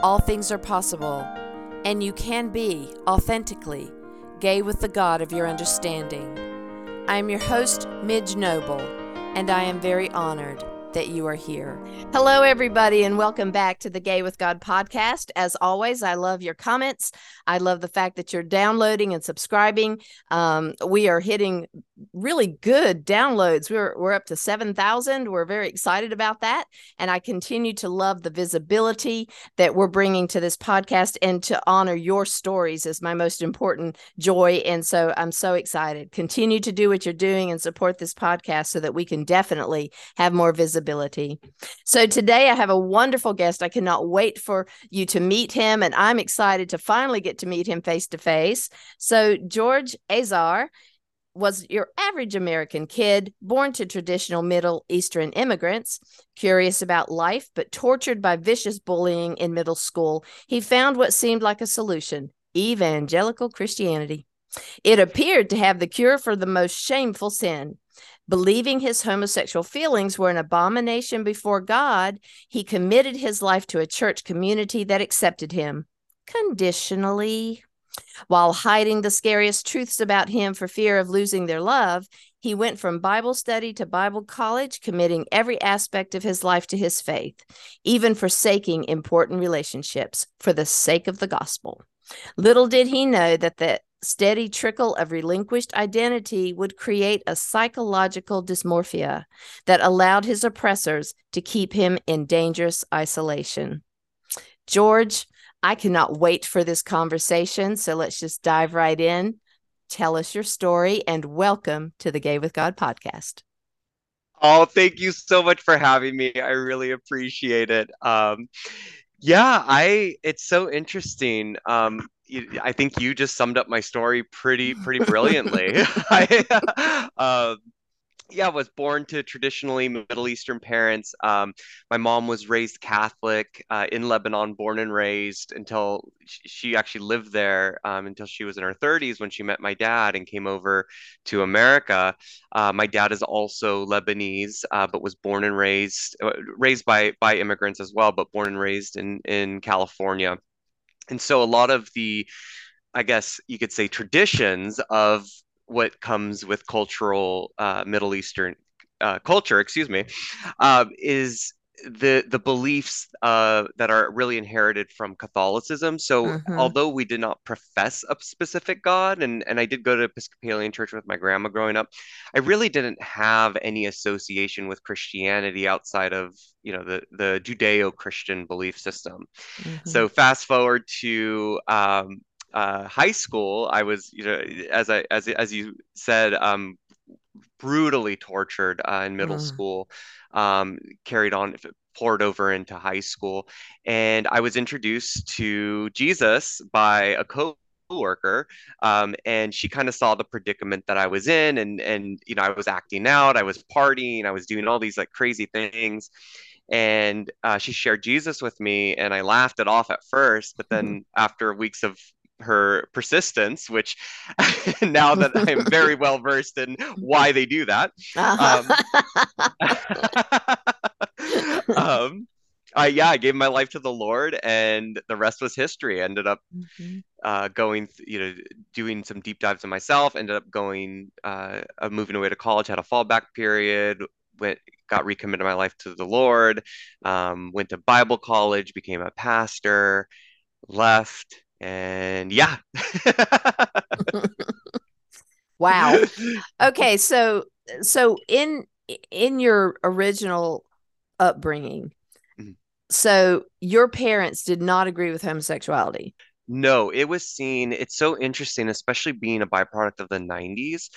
all things are possible and you can be authentically gay with the God of your understanding. I am your host, Midge Noble, and I am very honored that you are here. Hello, everybody, and welcome back to the Gay with God podcast. As always, I love your comments. I love the fact that you're downloading and subscribing. Um, we are hitting really good downloads. We're we're up to 7,000. We're very excited about that, and I continue to love the visibility that we're bringing to this podcast and to honor your stories is my most important joy, and so I'm so excited. Continue to do what you're doing and support this podcast so that we can definitely have more visibility. So today I have a wonderful guest. I cannot wait for you to meet him, and I'm excited to finally get to meet him face to face. So George Azar was your average American kid, born to traditional Middle Eastern immigrants, curious about life, but tortured by vicious bullying in middle school. He found what seemed like a solution evangelical Christianity. It appeared to have the cure for the most shameful sin. Believing his homosexual feelings were an abomination before God, he committed his life to a church community that accepted him conditionally. While hiding the scariest truths about him for fear of losing their love, he went from Bible study to Bible college, committing every aspect of his life to his faith, even forsaking important relationships for the sake of the gospel. Little did he know that the steady trickle of relinquished identity would create a psychological dysmorphia that allowed his oppressors to keep him in dangerous isolation. George I cannot wait for this conversation. So let's just dive right in. Tell us your story and welcome to the Gay with God podcast. Oh, thank you so much for having me. I really appreciate it. Um, yeah, I it's so interesting. Um, I think you just summed up my story pretty pretty brilliantly. I, uh, yeah, was born to traditionally Middle Eastern parents. Um, my mom was raised Catholic uh, in Lebanon, born and raised until she actually lived there um, until she was in her 30s when she met my dad and came over to America. Uh, my dad is also Lebanese, uh, but was born and raised uh, raised by by immigrants as well, but born and raised in in California. And so a lot of the I guess you could say traditions of what comes with cultural uh, Middle Eastern uh, culture, excuse me, uh, is the the beliefs uh, that are really inherited from Catholicism. So mm-hmm. although we did not profess a specific God, and and I did go to Episcopalian church with my grandma growing up, I really didn't have any association with Christianity outside of you know the the Judeo Christian belief system. Mm-hmm. So fast forward to um, uh, high school, I was, you know, as I as as you said, um, brutally tortured uh, in middle mm. school, um, carried on, poured over into high school, and I was introduced to Jesus by a co worker um, and she kind of saw the predicament that i was in and and you know i was acting out i was partying i was doing all these like crazy things and uh, she shared jesus with me and i laughed it off at first but then mm-hmm. after weeks of her persistence, which now that I'm very well versed in why they do that. Uh-huh. Um, um, I yeah, I gave my life to the Lord, and the rest was history. I ended up mm-hmm. uh, going, you know, doing some deep dives in myself. Ended up going, uh, moving away to college, had a fallback period. Went, got recommitted my life to the Lord. Um, went to Bible college, became a pastor. Left, and yeah. wow. Okay, so so in in your original upbringing, mm-hmm. so your parents did not agree with homosexuality. No, it was seen. It's so interesting, especially being a byproduct of the 90s.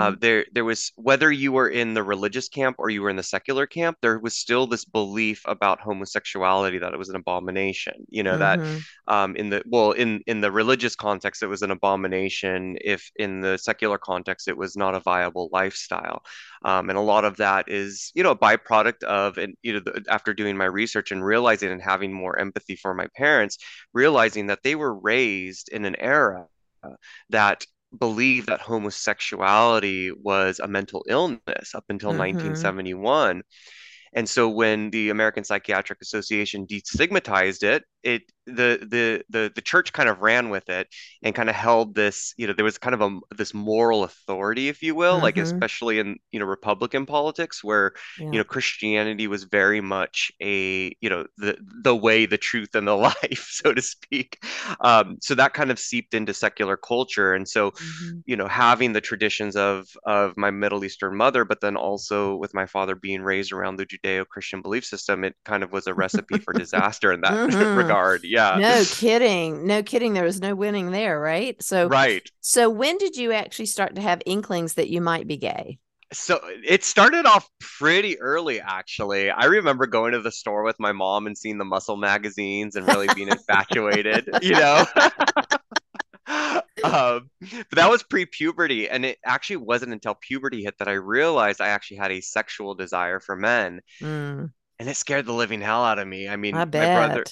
Uh, Mm-hmm. there, there was whether you were in the religious camp or you were in the secular camp, there was still this belief about homosexuality that it was an abomination. You know that Mm-hmm. um, in the well, in in the religious context, it was an abomination. If in the secular context, it was not a viable lifestyle. Um, and a lot of that is, you know, a byproduct of, and you know, the, after doing my research and realizing and having more empathy for my parents realizing that they were raised in an era that believed that homosexuality was a mental illness up until Mm-hmm. 1971. And so when the American Psychiatric Association destigmatized it, it the the the the church kind of ran with it and kind of held this, you know, there was kind of a this moral authority, if you will, like Mm-hmm. especially in, you know, Republican politics where, you know, Christianity was very much a, you know, the the way, the truth, and the life, so to speak. Um, so that kind of seeped into secular culture. And so Mm-hmm. you know, having the traditions of of my Middle Eastern mother, but then also with my father being raised around the Judeo-Christian belief system, it kind of was a recipe for disaster in that Mm-hmm. regard. Yeah. No kidding. No kidding. There was no winning there, right? So, Right. so when did you actually start to have inklings that you might be gay? So it started off pretty early, actually. I remember going to the store with my mom and seeing the muscle magazines and really being infatuated, you know? Um, but that was pre-puberty, and it actually wasn't until puberty hit that I realized I actually had a sexual desire for men. Mm, and it scared the living hell out of me. I I mean, my brother.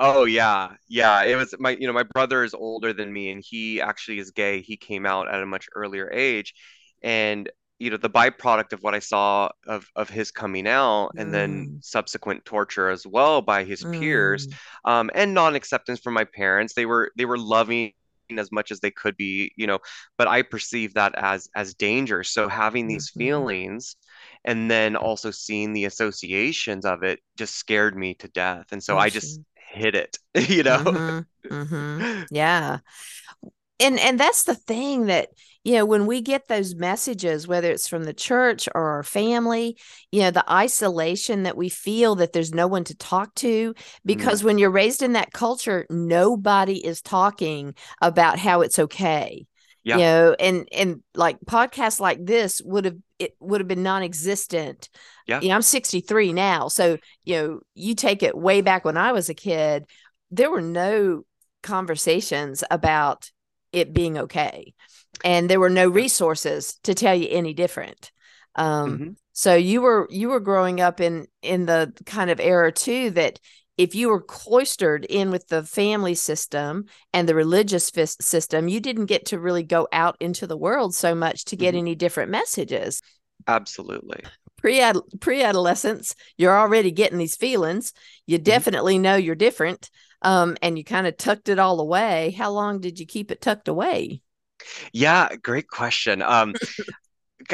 Oh yeah, yeah, it was my, you know, my brother is older than me and he actually is gay. He came out at a much earlier age. And, you know, the byproduct of what I saw of of his coming out and then Mm, subsequent torture as well by his peers, mm, um, and non-acceptance from my parents. They were they were loving as much as they could be, you know, but I perceived that as as danger. So having these mhm. feelings and then also seeing the associations of it just scared me to death. And so I just hid it, you know? Mm-hmm. Mm-hmm. Yeah. And and that's the thing that, you know, when we get those messages, whether it's from the church or our family, you know, the isolation that we feel that there's no one to talk to, Mm, because when you're raised in that culture, nobody is talking about how it's okay. yeah. You know, and and like podcasts like this would have it would have been non-existent. yeah, You know, I'm 63 now. So, you know, you take it way back when I was a kid, there were no conversations about it being okay. And there were no resources to tell you any different. Um, hmm so you were you were growing up in in the kind of era too that if you were cloistered in with the family system and the religious fis- system, you didn't get to really go out into the world so much to get hmm any different messages. Absolutely. Pre adolescence, you're already getting these feelings. You hmm definitely know you're different, um, and you kind of tucked it all away. How long did you keep it tucked away? Yeah, great question. Um,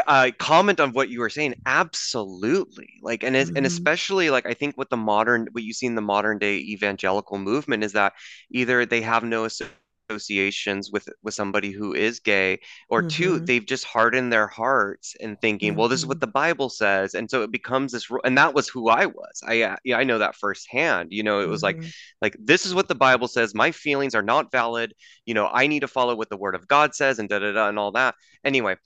uh, comment on what you were saying. Absolutely. Like, and and Mm-hmm. especially like I think what the modern what you see in the modern day evangelical movement is that either they have no associations with with somebody who is gay, or two, Mm-hmm. they've just hardened their hearts and thinking, well, this is Mm-hmm. what the Bible says, and so it becomes this. And that was who I was. I uh, yeah, I know that firsthand. You know, it was like Mm-hmm. like this is what the Bible says. My feelings are not valid. You know, I need to follow what the Word of God says, and da da da, and all that. Anyway.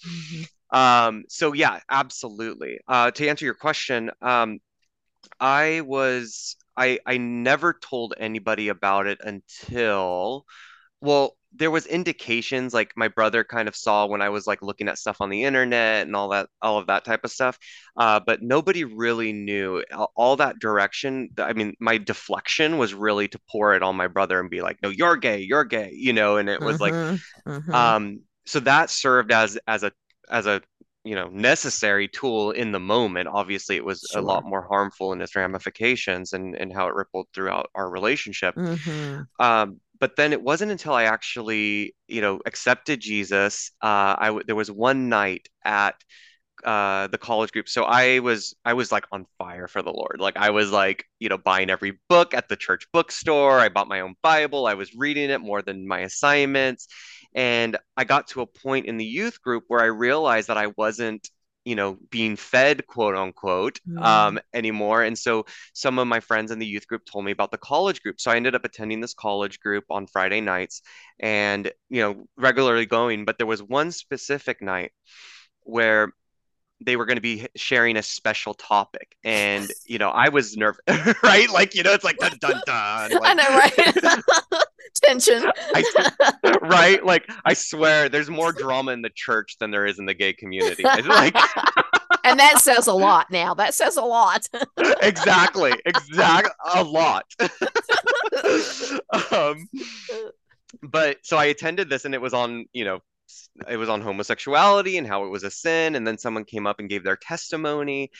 Um, so yeah, absolutely. Uh, to answer your question, um, I was I I never told anybody about it until well, there was indications like my brother kind of saw when I was like looking at stuff on the internet and all that all of that type of stuff. Uh, but nobody really knew all, that direction. I mean, my deflection was really to pour it on my brother and be like, "No, you're gay, you're gay," you know, and it was like Mm-hmm. Mm-hmm. um, so that served as as a as a you know necessary tool in the moment. Obviously, it was a lot more harmful in its ramifications and and how it rippled throughout our relationship. Mm-hmm. Um, but then it wasn't until I actually you know accepted Jesus. Uh, I w there was one night at uh the college group so i was i was like on fire for the lord like i was like you know buying every book at the church bookstore i bought my own bible i was reading it more than my assignments and i got to a point in the youth group where i realized that i wasn't you know being fed quote unquote Mm. um, anymore. And so some of my friends in the youth group told me about the college group. So i ended up attending this college group on friday nights and you know regularly going. But there was one specific night where they were going to be sharing a special topic. And you know i was nervous right? Like you know it's like dun dun dun I know, right? Tension. I, right like i swear there's more drama in the church than there is in the gay community like and that says a lot now. That says a lot. exactly exact a lot um but so i attended this and it was on you know it was on homosexuality and how it was a sin and then someone came up and gave their testimony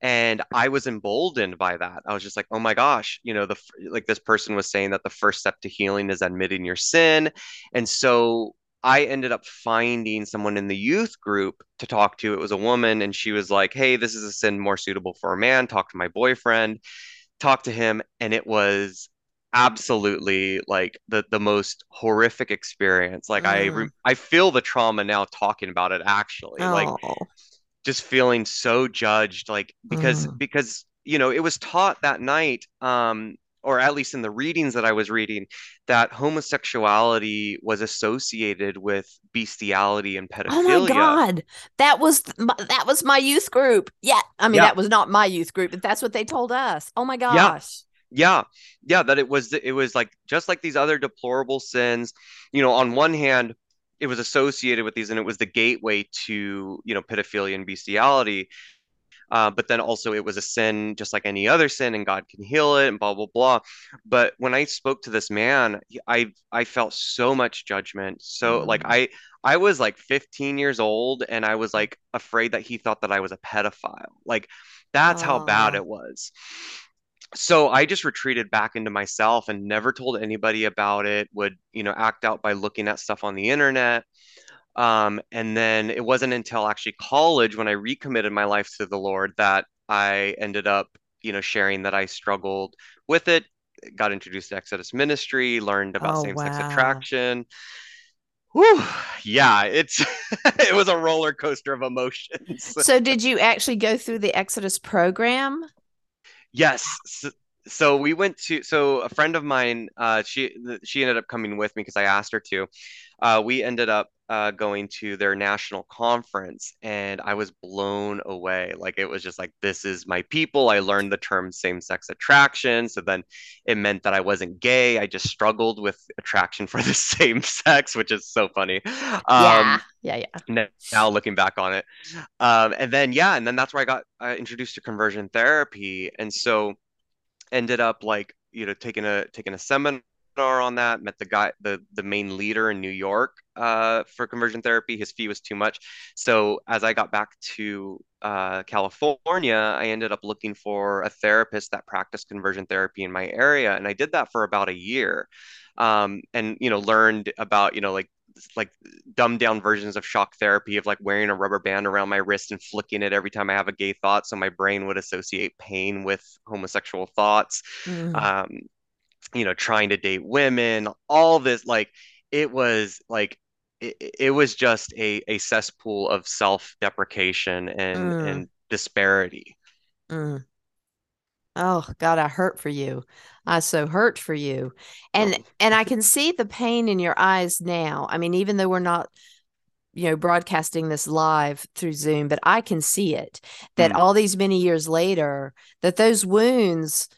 and i was emboldened by that i was just like oh my gosh you know the like this person was saying that the first step to healing is admitting your sin and so I ended up finding someone in the youth group to talk to. It was a woman, and she was like, Hey, this is a sin more suitable for a man. Talk to my boyfriend, talk to him. And it was absolutely like the, the most horrific experience. Like, I, Mm. re- I feel the trauma now talking about it, actually. Like, Oh. just feeling so judged like because Mm. because you know it was taught that night um or at least in the readings that I was reading that homosexuality was associated with bestiality and pedophilia. Oh my God. That was my, that was my youth group. Yeah. I mean, Yeah. that was not my youth group, but that's what they told us. Oh my gosh. Yeah, yeah, yeah, that it was it was like just like these other deplorable sins, you know, on one hand it was associated with these and it was the gateway to, you know, pedophilia and bestiality. Uh, but then also it was a sin just like any other sin and God can heal it and blah blah blah. But when I spoke to this man, I I felt so much judgment. So like Mm. I I was like 15 years old and I was like afraid that he thought that I was a pedophile. Like that's how bad Oh. it was. So I just retreated back into myself and never told anybody about it, would, you know, act out by looking at stuff on the internet. Um, and then it wasn't until actually college when I recommitted my life to the Lord that I ended up, you know, sharing that I struggled with it, got introduced to Exodus ministry, learned about Oh, same-sex wow. attraction. Whew, yeah, it's it was a roller coaster of emotions. So did you actually go through the Exodus program? Yes. So, so we went to so a friend of mine uh she she ended up coming with me because I asked her to. Uh we ended up uh going to their national conference and I was blown away. Like it was just like this is my people. I learned the term same-sex attraction. So then it meant that I wasn't gay. I just struggled with attraction for the same sex, which is so funny. yeah. Um Yeah, yeah. n- now looking back on it. Um, and then yeah, and then that's where I got uh, introduced to conversion therapy, and so ended up like you know taking a taking a seminar on that. Met the guy, the the main leader in New York uh, for conversion therapy. His fee was too much, so as I got back to uh, California, I ended up looking for a therapist that practiced conversion therapy in my area, and I did that for about a year. Um, and you know learned about you know like like dumbed down versions of shock therapy of like wearing a rubber band around my wrist and flicking it every time I have a gay thought so my brain would associate pain with homosexual thoughts Mm. um you know trying to date women all this like it was like it, it was just a a cesspool of self-deprecation and Mm. and disparity Mm. Oh God, I hurt for you. I so hurt for you. And Oh. and I can see the pain in your eyes now. I mean, even though we're not, you know, broadcasting this live through Zoom, but I can see it that Mm. all these many years later, that those wounds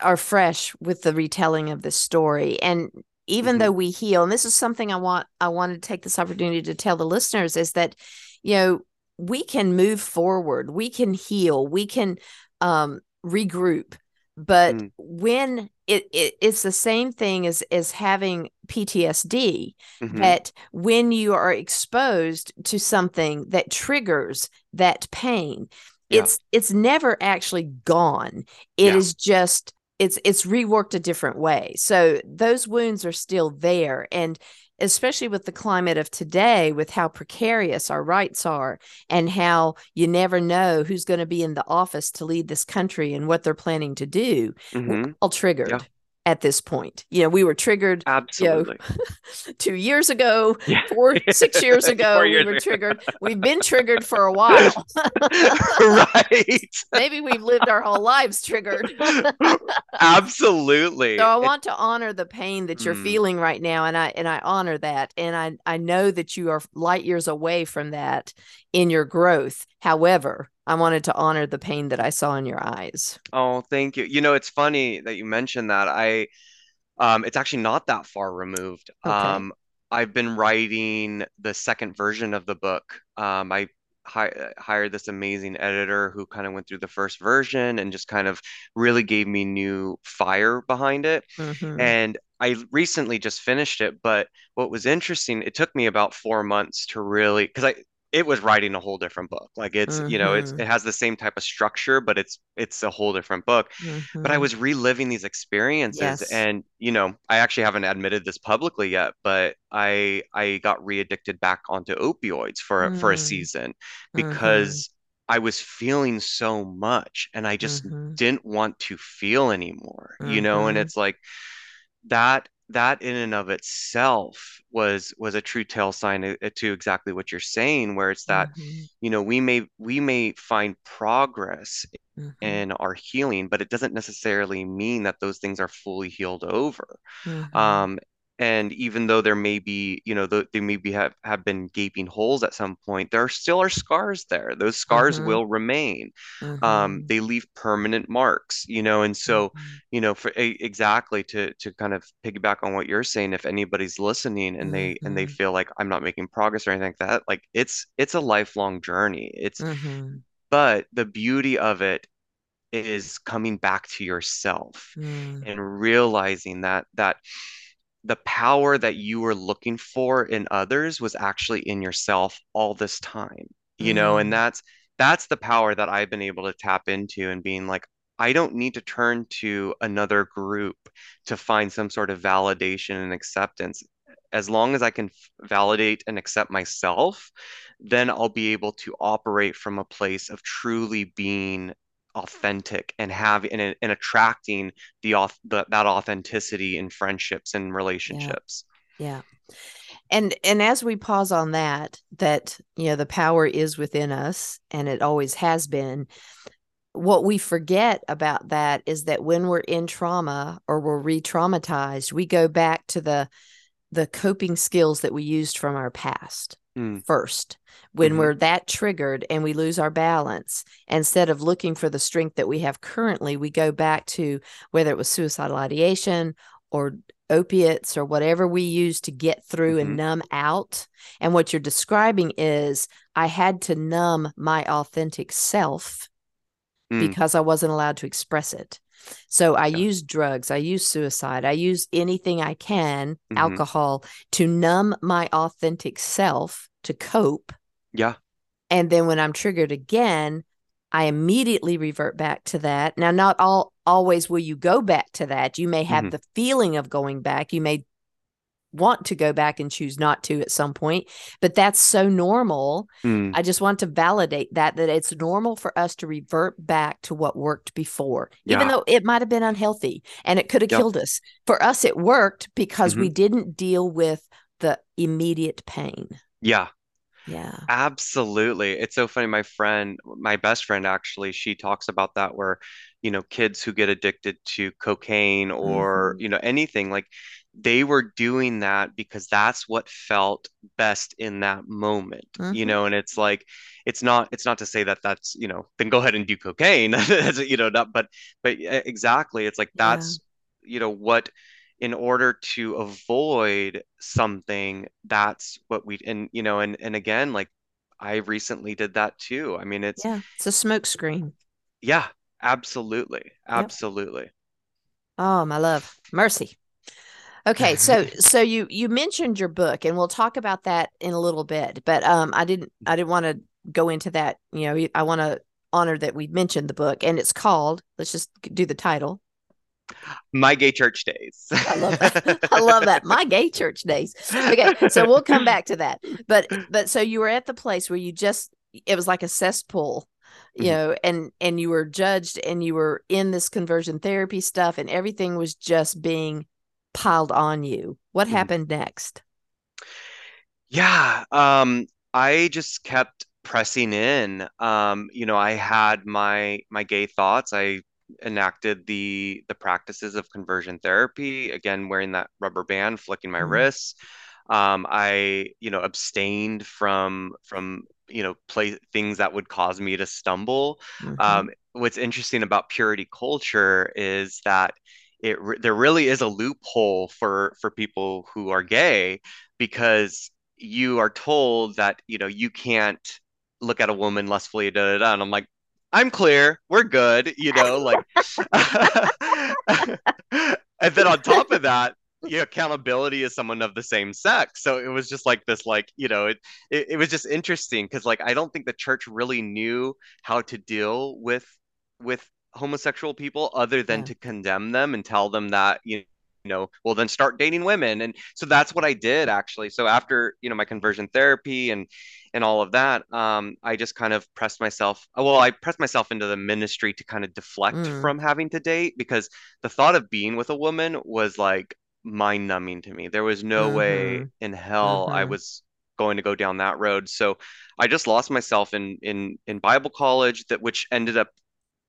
are fresh with the retelling of this story. And even Mhm. though we heal, and this is something I want I want to take this opportunity to tell the listeners is that, you know, we can move forward, we can heal, we can um regroup. But Mm. when it, it it's the same thing as as having PTSD Mhm. that when you are exposed to something that triggers that pain Yeah. it's it's never actually gone It is Yeah. just it's it's reworked a different way. So those wounds are still there and especially with the climate of today with how precarious our rights are and how you never know who's going to be in the office to lead this country and what they're planning to do Mhm. all triggered at this point. You know, we were triggered absolutely you know, two years ago, yeah. four, six years ago, we were triggered. We've been triggered for a while. right. Maybe we've lived our whole lives triggered. absolutely. So I want to honor the pain that you're mm. feeling right now. And I and I honor that. And I, I know that you are light years away from that in your growth. However, I wanted to honor the pain that I saw in your eyes. Oh, thank you. You know, it's funny that you mentioned that. I um it's actually not that far removed. Okay. Um I've been writing the second version of the book. Um I hi- hired this amazing editor who kind of went through the first version and just kind of really gave me new fire behind it. Mm-hmm. And I recently just finished it, but what was interesting, it took me about four months to really because I it was writing a whole different book like it's mm-hmm. you know it's mm-hmm. it has the same type of structure but it's it's a whole different book mm-hmm. but i mm-hmm. was reliving these experiences yes. and you know i actually haven't admitted this publicly yet but i i got re-addicted back onto opioids for mm-hmm. for a mm. season mm-hmm. because I was feeling so much and I just didn't want to feel anymore, you know, and it's like that that in and of itself was was a true tell sign to, to exactly what you're saying where it's that mm-hmm. you know we may we may find progress mm-hmm. in our healing but it doesn't necessarily mean that those things are fully healed over mm-hmm. um and even though there may be you know the, they maybe have, have been gaping holes at some point there still are scars there those scars mm-hmm. will remain um, mm-hmm. they leave permanent marks you know and so mm-hmm. you know for a, exactly to to kind of piggyback on what you're saying if anybody's listening and they and they mm-hmm. feel like i'm not making progress or anything like that like it's it's a lifelong journey it's mm-hmm. but the beauty of it is coming back to yourself mm. and realizing that that the power that you were looking for in others was actually in yourself all this time you mm. know and mm. that's that's the power that i've been able to tap into and being like i don't need to turn to another group to find some sort of validation and acceptance as long as i can validate and accept myself then i'll be able to operate from a place of truly being authentic and and, and attracting the, the that authenticity in friendships and relationships. Yeah. yeah. And and as we pause on that that you know the power is within us and it always has been what we forget about that is that when we're in trauma or we're re-traumatized we go back to the the coping skills that we used from our past mm. first when mm-hmm. we're that triggered and we lose our balance instead of looking for the strength that we have currently we go back to whether it was suicidal ideation or opiates or whatever we use to get through mm-hmm. and numb out and what you're describing is i had to numb my authentic self mm. because i wasn't allowed to express it so I yeah. use drugs, I use suicide, I use anything I can, mm-hmm. alcohol to numb my authentic self to cope. Yeah. And then when I'm triggered again, I immediately revert back to that. Now, not all always will you go back to that. You may have mm-hmm. the feeling of going back. You may want to go back and choose not to at some point but that's so normal mm. i just want to validate that that it's normal for us to revert back to what worked before yeah. even though it might have been unhealthy and it could have yep. killed us for us it worked because mm-hmm. we didn't deal with the immediate pain yeah yeah. Absolutely. It's so funny. My friend, my best friend actually, she talks about that where, you know, kids who get addicted to cocaine or, mm-hmm. you know, anything like they were doing that because that's what felt best in that moment mm-hmm. you know and it's like it's not it's not to say that that's you know then go ahead and do cocaine you know not but but exactly it's like that's yeah. you know what in order to avoid something that's what we and you know and and again like i recently did that too i mean it's yeah it's a smoke screen yeah absolutely absolutely yep. oh my love mercy Okay, so so you you mentioned your book, and we'll talk about that in a little bit. But um, I didn't I didn't want to go into that. You know, I want to honor that we mentioned the book, and it's called. Let's just do the title. My gay church days. I love that. I love that. My gay church days. Okay, so we'll come back to that. But but so you were at the place where you just it was like a cesspool you mm-hmm. know and and you were judged and you were in this conversion therapy stuff and everything was just being piled on you what mm-hmm. happened next yeah um i just kept pressing in um you know i had my my gay thoughts i enacted the the practices of conversion therapy again wearing that rubber band flicking my mm-hmm. wrists um, I, you know, abstained from from you know play things that would cause me to stumble. Mm-hmm. Um, what's interesting about purity culture is that it there really is a loophole for for people who are gay because you are told that you know you can't look at a woman lustfully da, da, da. and i'm like i'm clear we're good you know like and then on top of that you know, accountability is someone of the same sex. So it was just like this, like, you know, it it, it was just interesting because like I don't think the church really knew how to deal with with homosexual people other than yeah. to condemn them and tell them that you know well then start dating women and so that's what i did actually so after you know my conversion therapy and and all of that um i just kind of pressed myself well i pressed myself into the ministry to kind of deflect mm. from having to date because the thought of being with a woman was like mind numbing to me. There was no mm-hmm. way in hell mm-hmm. I was going to go down that road. So I just lost myself in in in Bible college that which ended up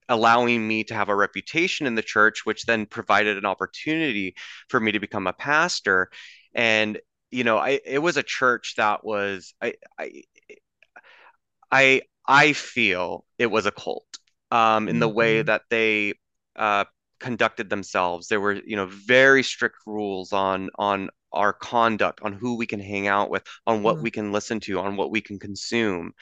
allowing me to have a reputation in the church which then provided an opportunity for me to become a pastor and you know I it was a church that was I I I I feel it was a cult um in mm-hmm. the way mm-hmm. that they uh conducted themselves. There were, you know, very strict rules on on our conduct, on who we can hang out with, on what mm. we can listen to, on what we can consume.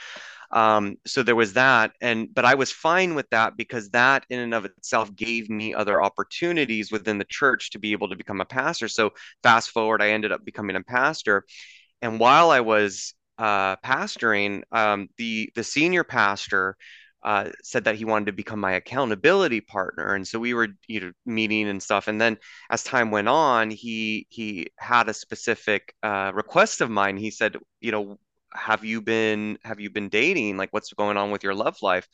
Um, so there was that, and but I was fine with that because that in and of itself gave me other opportunities within the church to be able to become a pastor. So fast forward, I ended up becoming a pastor, and while I was uh, pastoring, um, the the senior pastor uh, said that he wanted to become my accountability partner, and so we were you know meeting and stuff. And then as time went on, he he had a specific uh, request of mine. He said, you know, have you been have you been dating? Like, what's going on with your love life?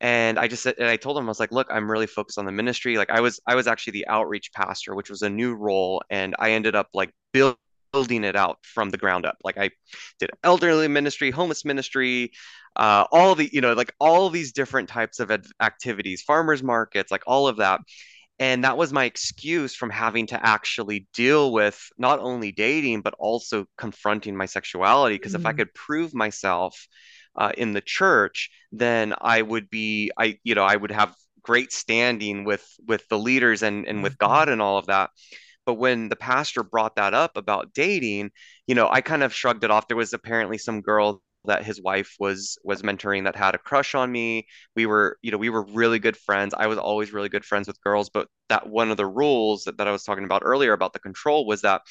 And I just said, and I told him, I was like, look, I'm really focused on the ministry. Like, I was I was actually the outreach pastor, which was a new role, and I ended up like building building it out from the ground up. Like I did elderly ministry, homeless ministry, uh, all the you know like all these different types of activities farmers markets like all of that and that was my excuse from having to actually deal with not only dating but also confronting my sexuality because mm-hmm. if i mm-hmm. could prove myself uh, in the church then i would be i you know i would have great standing with with the leaders and and with mm-hmm. god and all of that but when the pastor brought that up about dating you know i kind of shrugged it off there was apparently some girl that his wife was was mentoring that had a crush on me. We were you know we were really good friends. I was always really good friends with girls but that one of the rules that, that i was talking about earlier about the control was that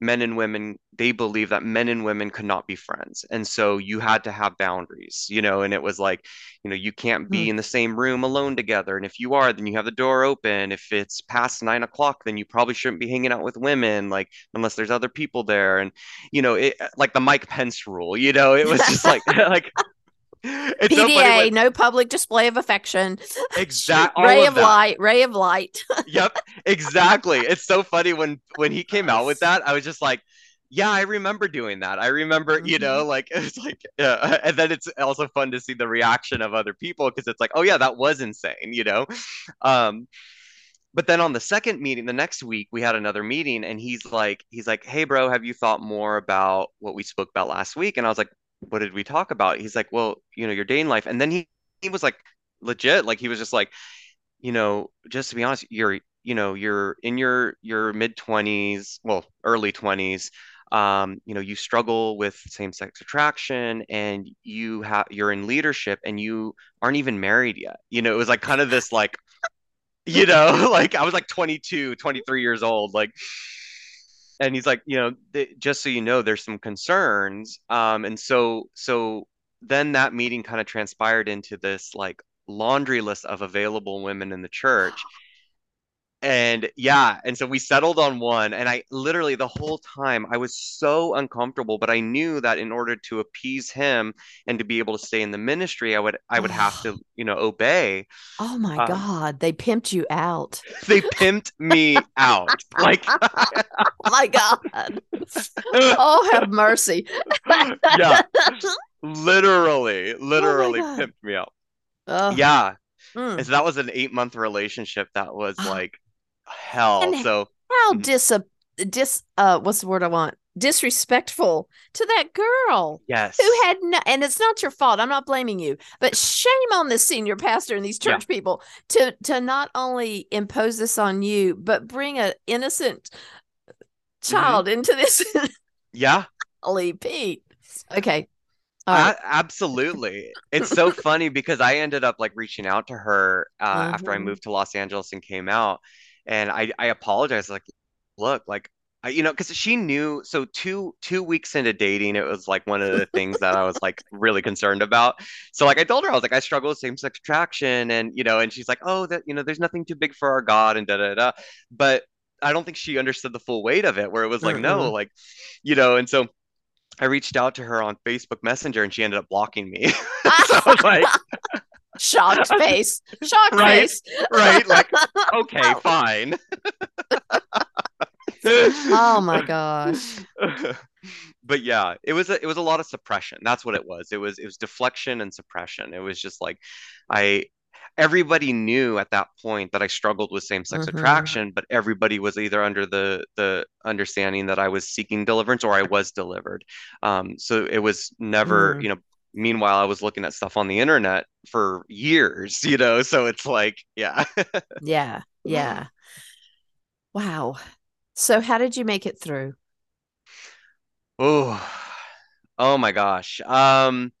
men and women they believe that men and women could not be friends. And so you had to have boundaries you know and it was like you know you can't be mm. in the same room alone together. And if you are then you have the door open. If it's past nine o'clock then you probably shouldn't be hanging out with women like unless there's other people there. And you know it like the mike pence rule you know it was just like like it's PDA, no public display of affection. Exactly. ray of, of light, ray of light. yep, exactly. It's so funny when when he came out with that, I was just like, yeah, I remember doing that. I remember, mm-hmm. you know, mm-hmm. like it's like, uh, and then it's also fun to see the reaction of other people because it's like, oh yeah, that was insane, you know. Um, but then on the second meeting, the next week, we had another meeting, and he's like, he's like, hey, bro, have you thought more about what we spoke about last week? And I was like, what did we talk about? He's like, well, you know, your day in life. And then he, he was like, legit, like he was just like, you know, just to be honest, you're, you know, you're in your your mid twenties, well, early twenties. Um, you know, you struggle with same-sex attraction, and you have you're in leadership, and you aren't even married yet. You know, it was like kind of this like, you know, like I was like 22, 23 years old, like and he's like, you know, th- just so you know, there's some concerns. Um, and so so then that meeting kind of transpired into this like laundry list of available women in the church. and yeah and so we settled on one and i literally the whole time i was so uncomfortable but i knew that in order to appease him and to be able to stay in the ministry i would i would have to you know obey. Oh my um, god they pimped you out. they pimped me out like oh my god. Oh have mercy. Yeah. Literally literally oh pimped me out. Oh. yeah. Mm. And so that was an eight month relationship that was like hell. And so how mm-hmm. dis dis uh what's the word I want? Disrespectful to that girl. Yes. Who had no and it's not your fault. I'm not blaming you. But shame on this senior pastor and these church yeah. people to to not only impose this on you, but bring an innocent child mm-hmm. into this. yeah. Holy Pete. Okay. Uh, absolutely. It's so funny because I ended up like reaching out to her uh, mm-hmm. after I mm-hmm. moved to Los Angeles and came out and I I apologized like look like I, you know because she knew so two two weeks into dating it was like one of the things that I was like really concerned about so like I told her I was like I struggle with same sex attraction and you know and she's like oh that you know there's nothing too big for our God and da da da but I don't think she understood the full weight of it where it was like mm-hmm. no like you know and so I reached out to her on Facebook Messenger and she ended up blocking me. so I was like, shocked face. Shocked right, face. Right like okay fine. Oh my gosh. But yeah it was a, it was a lot of suppression. That's what it was. It was it was deflection and suppression. It was just like i everybody knew at that point that I struggled with same-sex mm-hmm. attraction, but everybody was either under the the understanding that I was seeking deliverance or I was delivered. Um, so it was never, mm. you know, meanwhile i was looking at stuff on the internet for years you know so it's like yeah. Yeah yeah. Wow. So how did you make it through? Oh oh my gosh. Um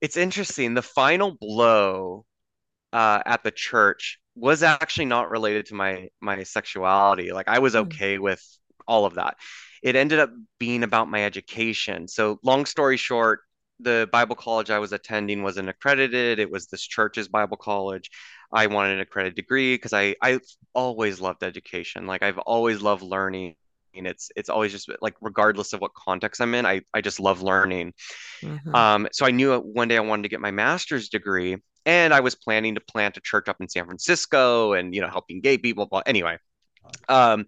it's interesting. The final blow uh, at the church was actually not related to my my sexuality. Like i was hmm. okay with all of that. It ended up being about my education. So long story short the Bible college I was attending wasn't accredited. It was this church's Bible college. I wanted an accredited degree because I I always loved education. Like I've always loved learning. And it's it's always just like regardless of what context I'm in, I I just love learning. Mm-hmm. Um, so I knew one day I wanted to get my master's degree, and I was planning to plant a church up in San Francisco and you know helping gay people. But anyway, um,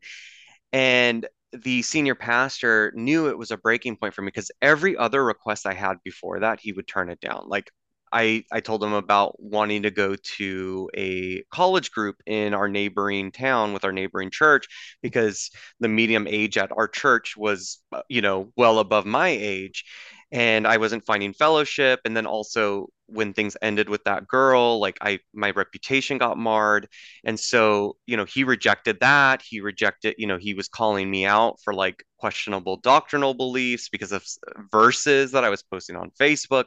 and the senior pastor knew it was a breaking point for me because every other request I had before that, he would turn it down. Like I, I told him about wanting to go to a college group in our neighboring town with our neighboring church because the medium age at our church was, uh, you know, well above my age. And I wasn't finding fellowship. And then also when things ended with that girl like i my reputation got marred and so you know he rejected that he rejected you know he was calling me out for like questionable doctrinal beliefs because of verses that i was posting on facebook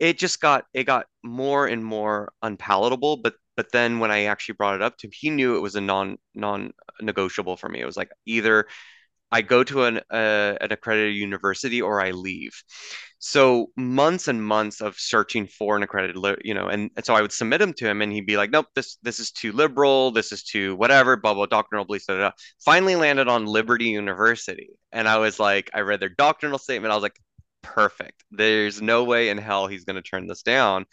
it just got it got more and more unpalatable but but then when i actually brought it up to him he knew it was a non non negotiable for me it was like either I go to an uh, an accredited university or I leave. So months and months of searching for an accredited, you know, and, and so I would submit them to him, and he'd be like, "Nope, this this is too liberal. This is too whatever." Blah blah doctrinal beliefs. Da, da. Finally landed on Liberty University, and I was like, I read their doctrinal statement. I was like, perfect. There's no way in hell he's going to turn this down.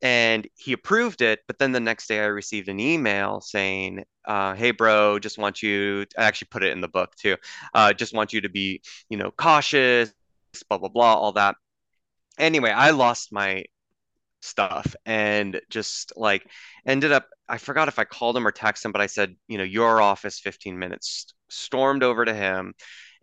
And he approved it but then the next day i received an email saying uh, hey bro just want you to, i actually put it in the book too uh, just want you to be you know cautious blah blah blah all that. Anyway i lost my stuff and just like ended up i forgot if i called him or texted him but i said you know your office 15 minutes stormed over to him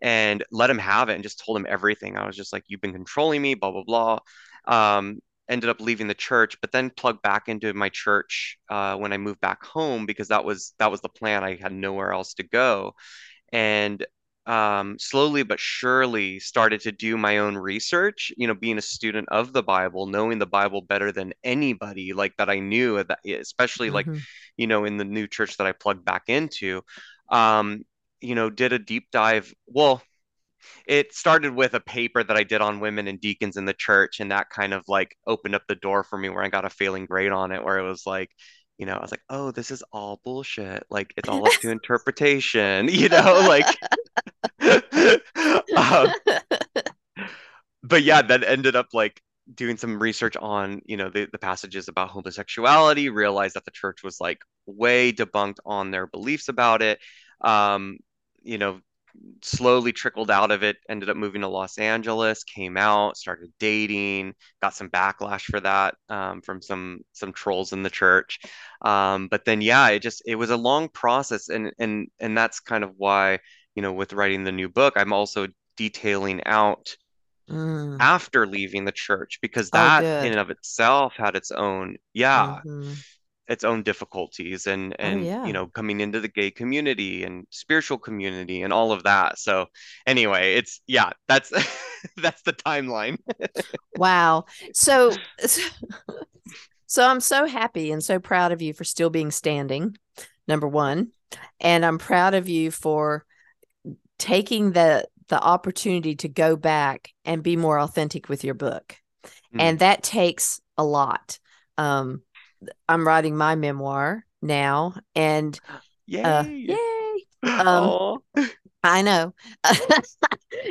and let him have it and just told him everything i was just like you've been controlling me blah blah blah um, ended up leaving the church, but then plugged back into my church uh, when I moved back home because that was that was the plan. I had nowhere else to go, and um, slowly but surely started to do my own research. You know, being a student of the Bible, knowing the Bible better than anybody, like that I knew, especially mm-hmm. like you know in the new church that I plugged back into. Um, you know, did a deep dive. Well, it started with a paper that I did on women and deacons in the church, and that kind of like opened up the door for me where I got a failing grade on it, where it was like, you know, I was like, oh, this is all bullshit. Like it's all up to interpretation, you know, like um, but yeah, that ended up like doing some research on, you know, the, the passages about homosexuality, realized that the church was like way debunked on their beliefs about it. Um, you know, slowly trickled out of it, ended up moving to Los Angeles, came out, started dating, got some backlash for that um, from some some trolls in the church. Um, but then yeah, it just it was a long process and and and that's kind of why, you know, with writing the new book, I'm also detailing out Mm. after leaving the church because Oh, that in and of itself had its own yeah hmm its own difficulties and Oh, and you know coming into the gay community and spiritual community and all of that so anyway it's yeah that's that's the timeline Wow. So, so I'm so happy and so proud of you for still being standing, number one. And I'm proud of you for taking the the opportunity to go back and be more authentic with your book. Mm, And that takes a lot. Um, I'm writing my memoir now, and uh, yay yay. Um, I know.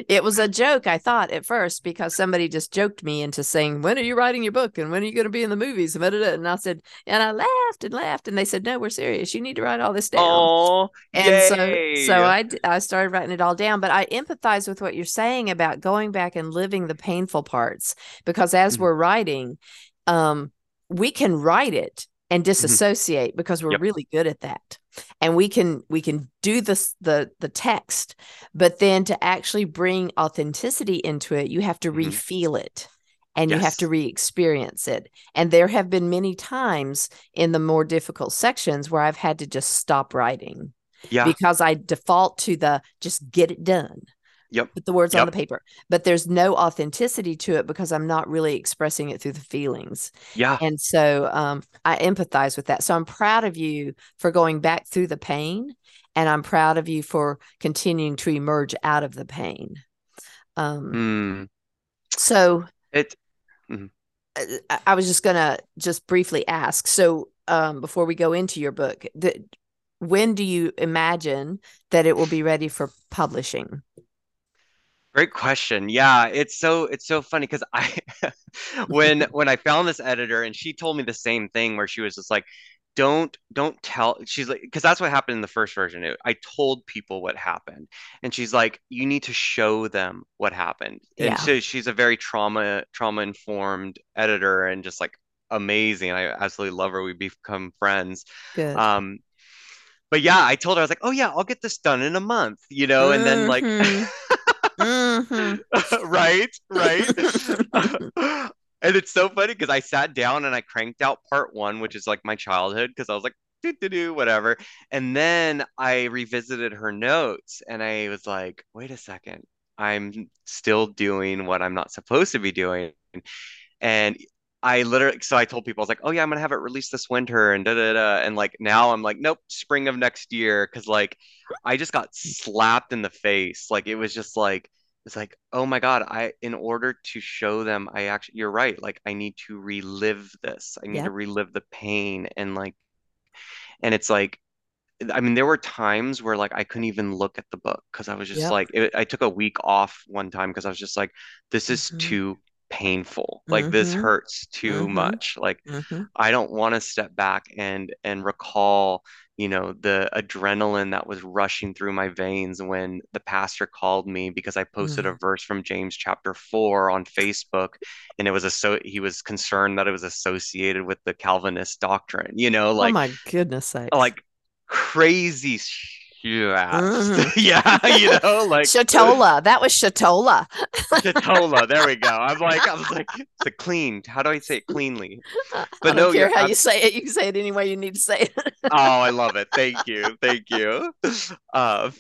it was a joke, I thought at first, because somebody just joked me into saying, When are you writing your book? And when are you going to be in the movies? And I said, and I laughed and laughed. And they said, No, we're serious. You need to write all this down. oh And so, yay so I, d- I started writing it all down. But I empathize with what you're saying about going back and living the painful parts, because as Mhm, we're writing, um, we can write it and mhm. disassociate because we're yep. really good at that. And we can we can do this the the text but then to actually bring authenticity into it you have to mhm. re-feel it and you have to yes re-experience it. And there have been many times in the more difficult sections where i've had to just stop writing yeah. because i default to the just get it done yep put the words on the paper but there's no authenticity to it because i'm not really expressing it through the feelings yeah and so um, I empathize with that. So I'm proud of you for going back through the pain, and I'm proud of you for continuing to emerge out of the pain. Um, mm. so it mhm. uh, I, I was just gonna just briefly ask. So um, before we go into your book, the, when do you imagine that it will be ready for publishing? Great question. Yeah, it's so it's so funny because I when when I found this editor and she told me the same thing where she was just like, don't don't tell she's like because that's what happened in the first version. I told people what happened and she's like, you need to show them what happened. And Yeah, so she's a very trauma trauma informed editor and just like amazing. I absolutely love her. We become friends. good. Um, but yeah, I told her I was like, oh yeah, I'll get this done in a month, you know, and then like Mm-hmm. Right, right. And it's so funny because I sat down and I cranked out part one, which is like my childhood, because I was like, do do do, whatever. And then I revisited her notes and I was like, wait a second, I'm still doing what I'm not supposed to be doing. And I literally, so I told people, I was like, oh yeah, I'm gonna have it released this winter and da da da. And like now I'm like, nope, spring of next year. Cause like I just got slapped in the face. Like it was just like, it's like, oh my God, I, in order to show them, I actually, you're right. Like I need to relive this. I need to relive the pain. And like, and it's like, I mean, there were times where like I couldn't even look at the book because I was just Yep. like, it, I took a week off one time because I was just like, this is Mm-hmm. too painful. Like this Mm-hmm. hurts too Mm-hmm. much. Like Mm-hmm. I don't want to step back and and recall, you know, the adrenaline that was rushing through my veins when the pastor called me because I posted a Mm. verse from James chapter 4 on Facebook and it was a so he was concerned that it was associated with the Calvinist doctrine, you know, like Oh like my goodness sakes. like crazy shit. Mhm. Yeah, you know, like Shatola. That was Shatola. Shatola. There we go. I'm like, I was like, it's a clean. How do I say it cleanly? I But don't no, care you're how you say it. You can say it any way you need to say it. Oh, I love it. Thank you. Thank you. Um,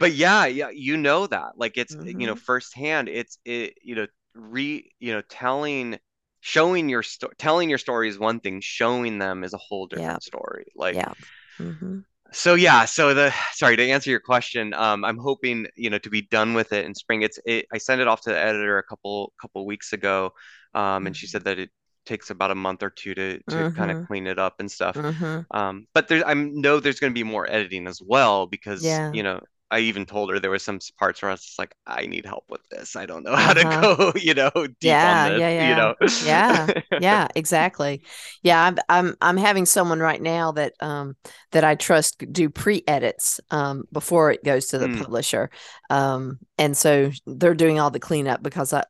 but yeah, yeah, you know that. Like it's, you know, Mhm. firsthand, it's it, you know, re, you know, telling, showing your story, telling your story is one thing, showing them is a whole Yeah. different story. Like, Yeah. hmm so yeah, so the, sorry, to answer your question, um, I'm hoping, you know, to be done with it in spring. It's, it, I sent it off to the editor a couple, couple weeks ago, um, and she Mhm. said that it, takes about a month or two to to kind of Mm-hmm. clean it up and stuff. Mm-hmm. Um, but there, I know there's going to be more editing as well because, Yeah. you know, I even told her there was some parts where I was just like, I need help with this. I don't know how to Uh-huh. go, you know, deep on Yeah, this, yeah, you yeah. know. Yeah. Yeah, exactly. Yeah, I'm I'm I'm having someone right now that um that I trust do pre-edits um before it goes to the Mm, publisher. Um and so they're doing all the cleanup because I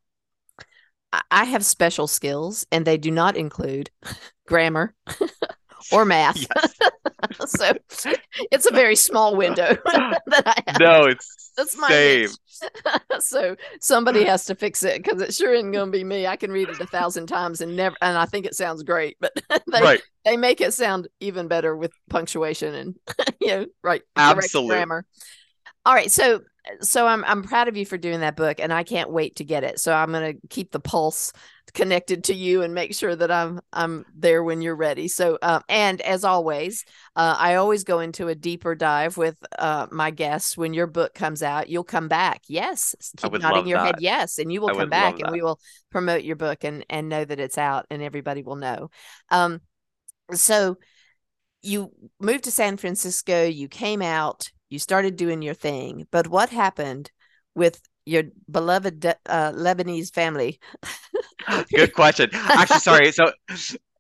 I I have special skills and they do not include grammar or math. yes. So it's a very small window that I have. No, it's That's my same. so somebody has to fix it because it sure isn't going to be me. I can read it a thousand times and never, and I think it sounds great, but they Right. they make it sound even better with punctuation and you know right Absolute. grammar. All right, so so I'm I'm proud of you for doing that book, and I can't wait to get it. So I'm gonna keep the pulse connected to you and make sure that I'm I'm there when you're ready. So um, and as always, uh, I always go into a deeper dive with uh, my guests. When your book comes out, you'll come back. Yes, keep nodding your head. Yes, and you will I come back, and we will promote your book and and know that it's out, and everybody will know. Um, so you moved to San Francisco, you came out, you started doing your thing. But what happened with your beloved De- uh, Lebanese family? Good question. Actually, sorry. So,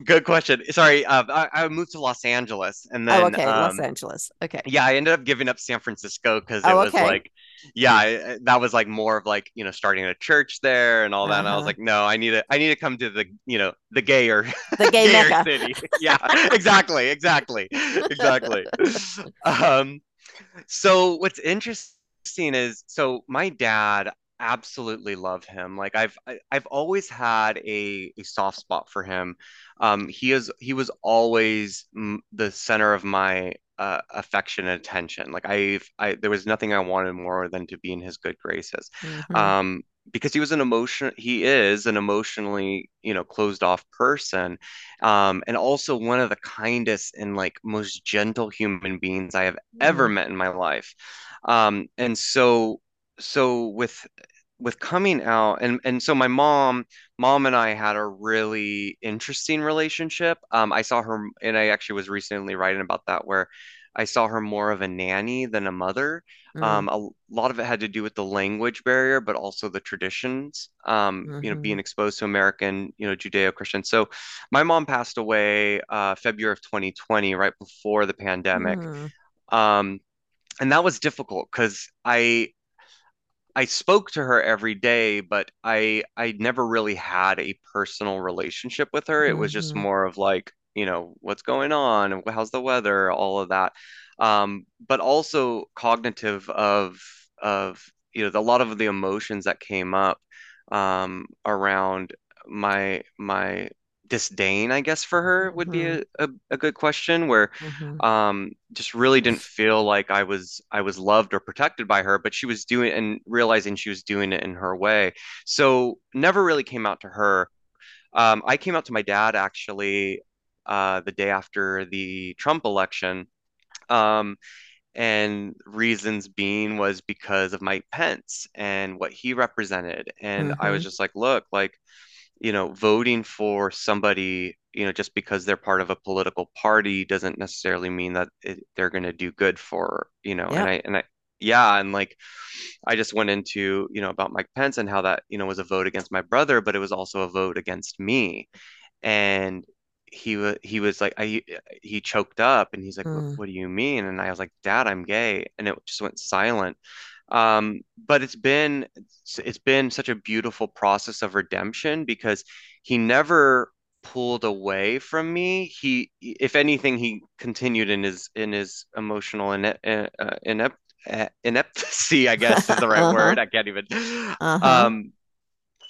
good question. Sorry. Uh, I, I moved to Los Angeles and Oh, then, okay, Los um, Angeles. Okay. yeah, I ended up giving up San Francisco because it Oh, was okay. like, yeah, I- that was like more of like, you know, starting a church there and all that. And I was Uh-huh. like, no, I need to, I need to come to the, you know, the gayer, The gay gayer city. Yeah, exactly, exactly, exactly. Um, so what's interesting is, so my dad absolutely love him. Like I've I, I've always had a a soft spot for him. Um, he is he was always mm, the center of my uh, affection and attention. Like I've I there was nothing I wanted more than to be in his good graces. Mhm. Um, because he was an emotion he is an emotionally, you know, closed off person. Um, and also one of the kindest and like most gentle human beings I have ever Mm. met in my life. Um, and so so with with coming out and and so my mom mom and I had a really interesting relationship. Um, I saw her and I actually was recently writing about that where I saw her more of a nanny than a mother. Mm. Um, a lot of it had to do with the language barrier, but also the traditions. Um, you know, being exposed to American, you know, Judeo-Christian. So my mom passed away uh, February of 2020, right before the pandemic. Mm. Um, and that was difficult because I I spoke to her every day, but I I never really had a personal relationship with her. It was just Mhm. more of like, you know, what's going on? How's the weather? All of that. Um, but also cognitive of of you know a lot of the emotions that came up um, around my my disdain, I guess, for her would be Mhm. a, a, a good question where Mhm. um just really didn't feel like I was I was loved or protected by her, but she was doing and realizing she was doing it in her way. So never really came out to her. Um, I came out to my dad actually uh, the day after the Trump election. Um, and reasons being was because of Mike Pence and what he represented. And I was Mhm. just like, look, like you know, voting for somebody, you know, just because they're part of a political party doesn't necessarily mean that it, they're going to do good for, you know, and I, and I, yeah, and like I just went into, you know, about Mike Pence and how that, you know, was a vote against my brother, but it was also a vote against me. And he was, he was like, I, he choked up and he's like, what, Mm. what do you mean? And I was like, Dad, I'm gay. And it just went silent. Um, but it's been it's, been such a beautiful process of redemption because he never pulled away from me. He, if anything, he continued in his in his emotional ine uh, uh, inept uh, ineptcy, I guess is the right Uh-huh. word. I can't even. Uh-huh. Um,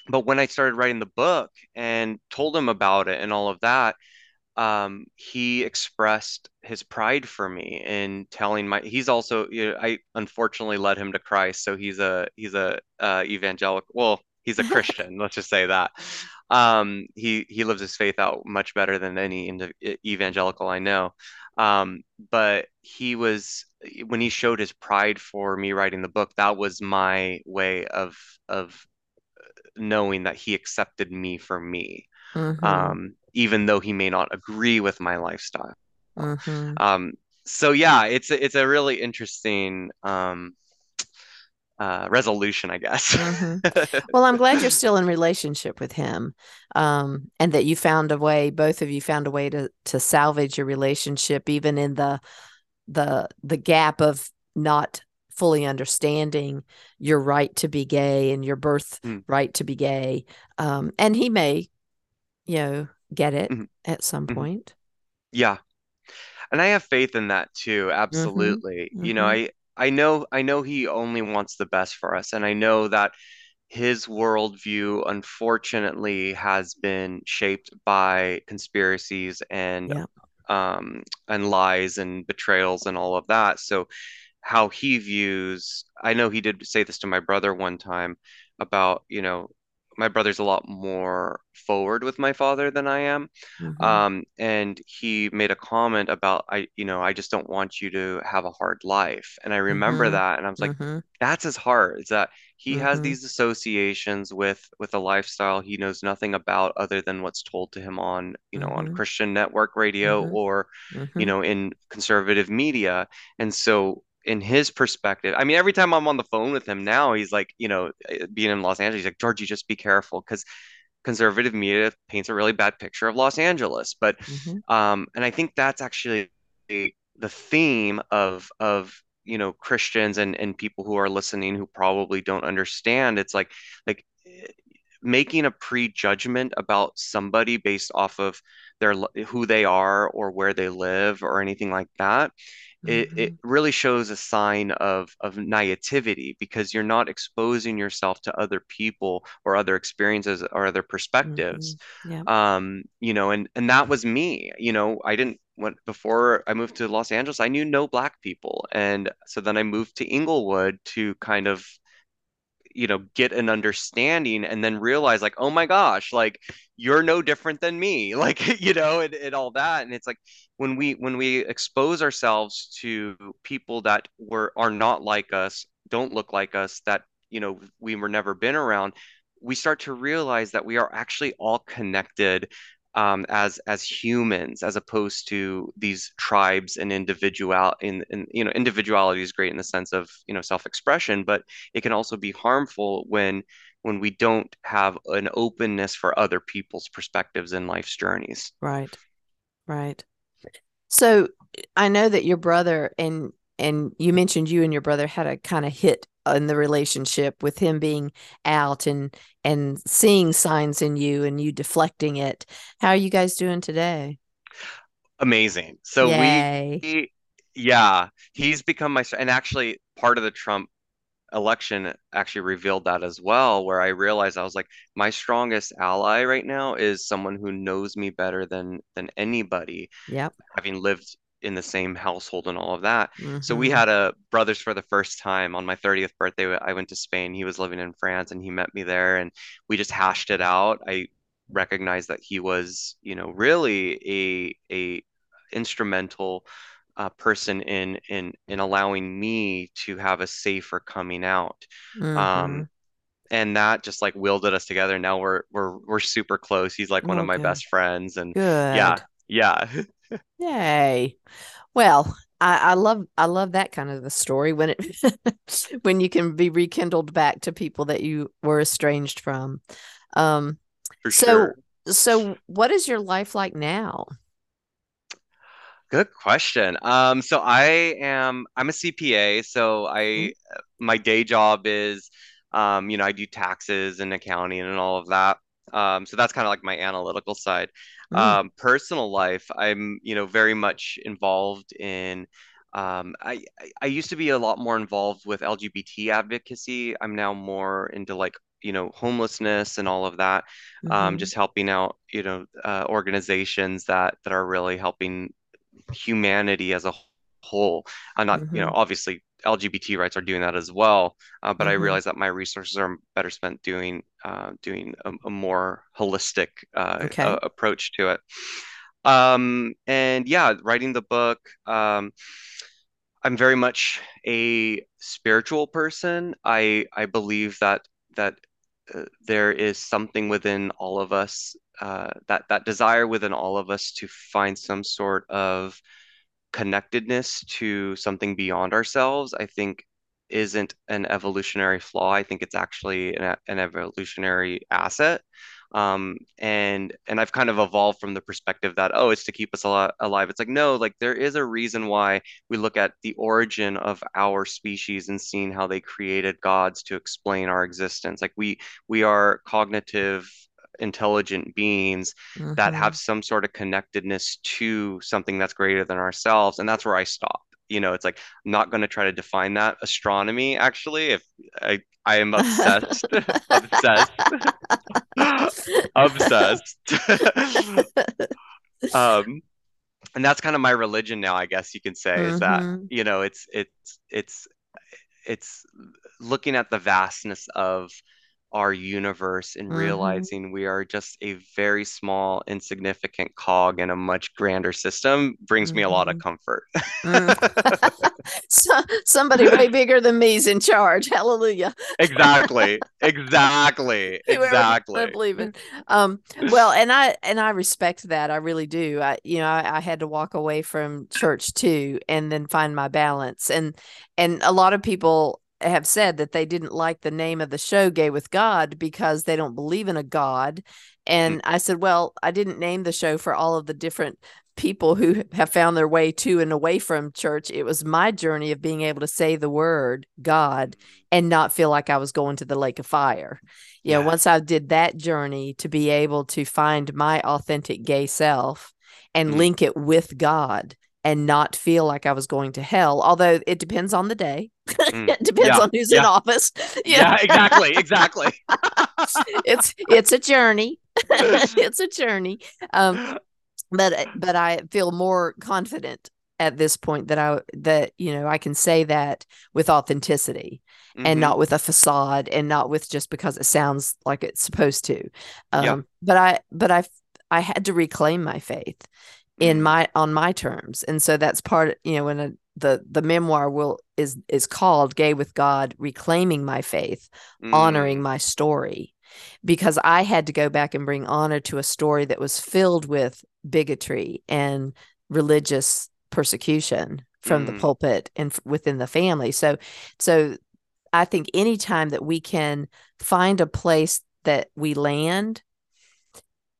but when I started writing the book and told him about it and all of that, um, he expressed his pride for me in telling my. He's also, you know, I unfortunately led him to Christ, so he's a he's a uh, evangelical. Well, he's a Christian. let's just say that. Um, he he lives his faith out much better than any evangelical I know. Um, but he was when he showed his pride for me writing the book, that was my way of of knowing that he accepted me for me. Mm-hmm. um, even though he may not agree with my lifestyle. Mm-hmm. Um, so yeah, it's a, it's a really interesting um, uh, resolution, I guess. Mm-hmm. Well, I'm glad you're still in relationship with him, um, and that you found a way. Both of you found a way to to salvage your relationship, even in the the the gap of not fully understanding your right to be gay and your birth Mm, right to be gay. Um, and he may, you know, get it mhm, at some mhm. point. Yeah, and I have faith in that too. Mm-hmm. Absolutely. You know, Mm-hmm. I I know I know he only wants the best for us, and I know that his worldview unfortunately has been shaped by conspiracies and Yeah. um and lies and betrayals and all of that. So how he views, I know he did say this to my brother one time about, you know, my brother's a lot more forward with my father than I am. Mm-hmm. Um, and he made a comment about I, you know, I just don't want you to have a hard life. And I remember Mm-hmm. that, and I was like, Mm-hmm. that's his heart, is that he has Mm-hmm. these associations with with a lifestyle he knows nothing about other than what's told to him on, you know, on Mm-hmm. Christian network radio Mm-hmm. or, you know, in conservative media. And so in his perspective, I mean, every time I'm on the phone with him now, he's like, you know, eh, being in Los Angeles, he's like, Georgie, just be careful because conservative media paints a really bad picture of Los Angeles. But Mm-hmm. um, and I think that's actually the, the theme of of you know Christians and and people who are listening who probably don't understand. It's like like eh, making a prejudgment about somebody based off of their who they are or where they live or anything like that it, it Mm-hmm. really shows a sign of of naivety because you're not exposing yourself to other people or other experiences or other Mm-hmm. perspectives Yeah. um you know and and that was me you know I didn't when before I moved to Los Angeles I knew no black people and so then I moved to Inglewood to kind of you know get an understanding and then realize like oh my gosh like you're no different than me. Like you know and, and all that and it's like when we when we expose ourselves to people that were are not like us don't look like us that you know we were never been around we start to realize that we are actually all connected um, as as humans, as opposed to these tribes and individual in, in you know individuality is great in the sense of you know self-expression, but it can also be harmful when when we don't have an openness for other people's perspectives and life's journeys. Right. Right. So I know that your brother and and you mentioned you and your brother had a kind of hit in the relationship with him being out and and seeing signs in you and you deflecting it. How are you guys doing today? Amazing. So we, Yay. yeah, he's become my, and actually part of the Trump election actually revealed that as well, where I realized I was like, my strongest ally right now is someone who knows me better than than anybody, Yep. having lived in the same household and all of that. So we Mm-hmm. had a brothers for the first time on my 30th birthday. I went to Spain. He was living in France and he met me there and we just hashed it out. I recognized that he was, you know, really a a instrumental uh, person in in in allowing me to have a safer coming out. Mm-hmm. Um, and that just like wielded us together. Now we're we're we're super close. He's like one of Oh, my good. best friends, and yeah, yeah, Yay. Well, I, I love I love that kind of a story when it when you can be rekindled back to people that you were estranged from. Um, for so sure. so what is your life like now? Good question. Um, so I am I'm a CPA, so I my day job is um, you know, I do taxes and accounting and all of that. Um, so that's kind of like my analytical side. Mm, Um, personal life, I'm, you know, very much involved in um, I, I used to be a lot more involved with LGBT advocacy. I'm now more into like, you know, homelessness and all of that. Um, mm-hmm, just helping out, you know, uh, organizations that that are really helping humanity as a whole. I'm not, you know, mm-hmm, obviously LGBT rights are doing that as well, uh, but I mm-hmm, realize that my resources are better spent doing uh, doing a, a more holistic uh, okay. uh, approach to it. Um, and yeah, writing the book. Um, I'm very much a spiritual person. I I believe that that uh, there is something within all of us uh, that that desire within all of us to find some sort of connectedness to something beyond ourselves, I think isn't an evolutionary flaw. I think it's actually an, an evolutionary asset. Um, and and I've kind of evolved from the perspective that oh, it's to keep us al alive. It's like no, like there is a reason why we look at the origin of our species and seeing how they created gods to explain our existence. Like we we are cognitive intelligent beings mm-hmm. that have some sort of connectedness to something that's greater than ourselves and that's where i stop you know it's like i'm not going to try to define that astronomy actually if i i am obsessed obsessed obsessed um and that's kind of my religion now i guess you can say mm-hmm. is that mm-hmm. you know it's it's it's it's looking at the vastness of our universe and mm-hmm. realizing we are just a very small, insignificant cog in a much grander system brings mm-hmm. me a lot of mm-hmm. comfort. mm. so, somebody way bigger than me is in charge. Hallelujah. exactly. Exactly. exactly. I believe it. Um, well, and I and I respect that. I really do. I you know, I, I had to walk away from church too and then find my balance. And and a lot of people have said that they didn't like the name of the show Gay with God because they don't believe in a God. And mm-hmm. I said, well, I didn't name the show for all of the different people who have found their way to and away from church. It was my journey of being able to say the word God and not feel like I was going to the lake of fire. You yeah. know, once I did that journey to be able to find my authentic gay self and mm-hmm. link it with God and not feel like I was going to hell. Although it depends on the day. Mm, it depends yeah, on who's yeah. in office. Yeah, exactly, exactly. it's it's a journey. it's a journey. Um, but but I feel more confident at this point that I that you know I can say that with authenticity mm-hmm. and not with a facade and not with just because it sounds like it's supposed to. Um, yeah. But I but I I had to reclaim my faith in mm. my on my terms and so that's part you know when a, the the memoir will is is called gay with god reclaiming my faith mm. honoring my story because i had to go back and bring honor to a story that was filled with bigotry and religious persecution from mm. the pulpit and f- within the family so so i think anytime that we can find a place that we land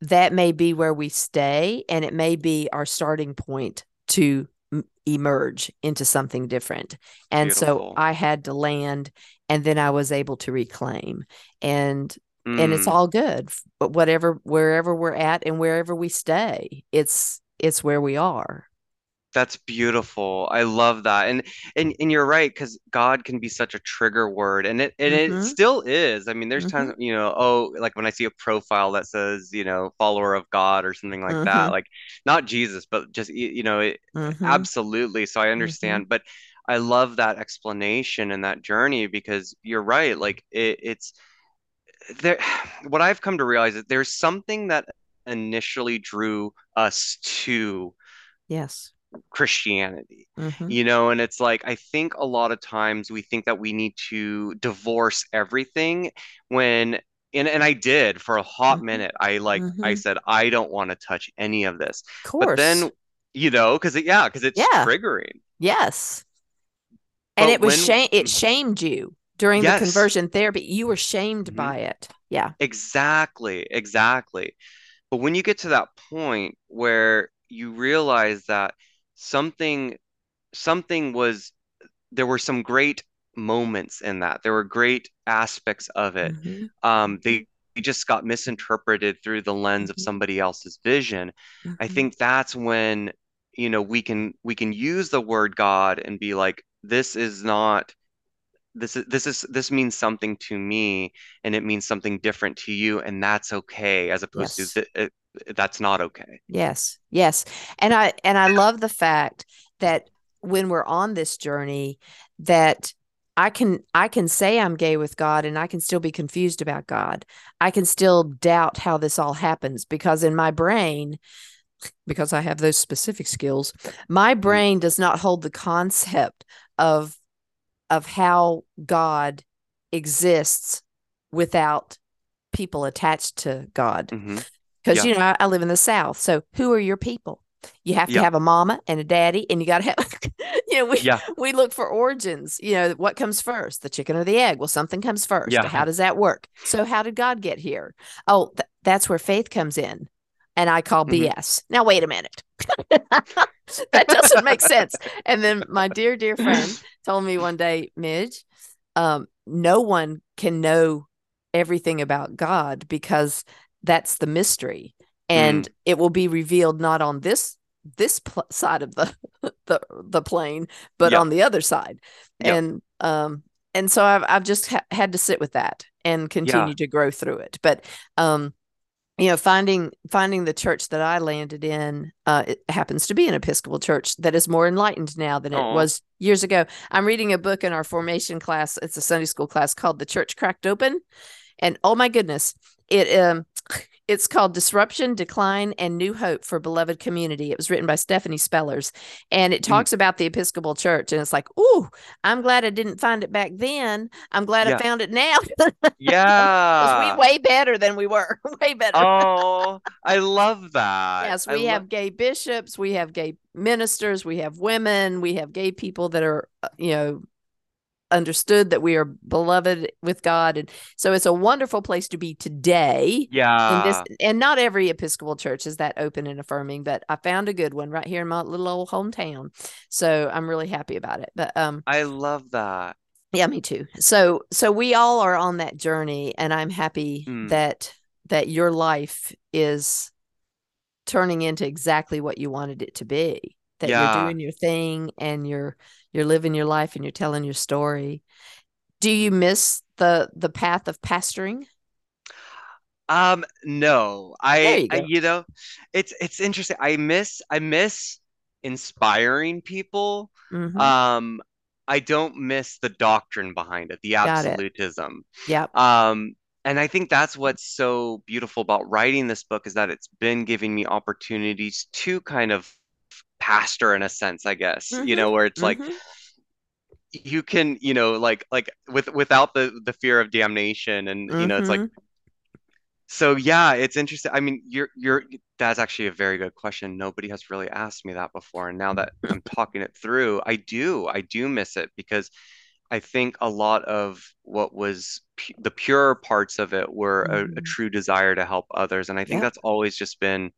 that may be where we stay and it may be our starting point to m- emerge into something different and Beautiful. so i had to land and then i was able to reclaim and mm. and it's mm. all good but whatever wherever we're at and wherever we stay it's it's where we are that's beautiful. I love that. And and and you're right because God can be such a trigger word and it and mm-hmm. it still is. I mean, there's mm-hmm. times, you know, oh, like when I see a profile that says, you know, follower of God or something like mm-hmm. that, like not Jesus, but just you know, it, mm-hmm. absolutely. So I mm-hmm. understand, but I love that explanation and that journey because you're right. Like it, it's there what I've come to realize is there's something that initially drew us to yes Christianity, mm-hmm. you know, and it's like I think a lot of times we think that we need to divorce everything when and, and I did for a hot mm-hmm. minute. I like mm-hmm. I said I don't want to touch any of this. Of course. But then you know, because it, yeah, because it's yeah. triggering. Yes. And it was when, shame it shamed you during yes. the conversion therapy. You were shamed mm-hmm. by it. Yeah. Exactly. Exactly. But when you get to that point where you realize that something something was there were some great moments in that there were great aspects of it mm-hmm. um they, they just got misinterpreted through the lens of mm-hmm. somebody else's vision mm-hmm. i think that's when you know we can we can use the word god and be like this is not this is this is this means something to me and it means something different to you and that's okay as opposed yes. to that's not okay. Yes yes. And i and i love the fact that when we're on this journey that i can i can say i'm gay with god and i can still be confused about god. I can still doubt how this all happens because in my brain because i have those specific skills my mm-hmm. brain does not hold the concept of of how god exists without people attached to god. Mm-hmm because Yeah. you know I, I live in the South. So who are your people? You have to Yeah. have a mama and a daddy, and you got to have. you know, we Yeah. we look for origins. You know, what comes first, the chicken or the egg? Well, something comes first. Yeah. How does that work? So how did God get here? Oh, th- that's where faith comes in, and I call. BS. Now wait a minute. that doesn't make sense. And then my dear dear friend told me one day, Midge, um, no one can know everything about God because that's the mystery, and it will be revealed not on this this pl- side of the the the plane, but Yeah. on the other side, Yeah. and um, and so I've I've just ha- had to sit with that and continue to grow through it, but um. You know, finding finding the church that I landed in, uh, it happens to be an Episcopal church that is more enlightened now than it Aw. was years ago. I'm reading a book in our formation class. It's a Sunday school class called "The Church Cracked Open," and oh my goodness, it um, it's called "Disruption, Decline, and New Hope for Beloved Community." It was written by Stephanie Spellers, and it Mm. talks about the Episcopal Church. And it's like, ooh, I'm glad I didn't find it back then. I'm glad Yeah. I found it now. Yeah. we way better than we were. way better. oh, I love that. Yes, I we lo- have gay bishops, we have gay ministers, we have women, we have gay people that are, uh, you know, understood that we are beloved with God. And so it's a wonderful place to be today. Yeah. This, and not every Episcopal church is that open and affirming, but I found a good one right here in my little old hometown. So I'm really happy about it. But um, I love that. yeah, me too. So so we all are on that journey and I'm happy Mm. that that your life is turning into exactly what you wanted it to be. That Yeah. you're doing your thing and you're you're living your life and you're telling your story. Do you miss the the path of pastoring? Um, no, I, you I, you know, it's it's interesting. I miss I miss inspiring people. Mhm. Um, I don't miss the doctrine behind it, the it. absolutism. yep. Um, and I think that's what's so beautiful about writing this book is that it's been giving me opportunities to kind of pastor in a sense, I guess, you know, where it's like Mhm. you can, you know, like like with without the the fear of damnation and you know, it's like Mhm. so yeah, it's interesting. I mean, you're you're that's actually a very good question. Nobody has really asked me that before. And now that I'm talking it through, I do. I do miss it because I think a lot of what was pu the purer parts of it were a, a Mhm. true desire to help others. And I think Yep. that's always just been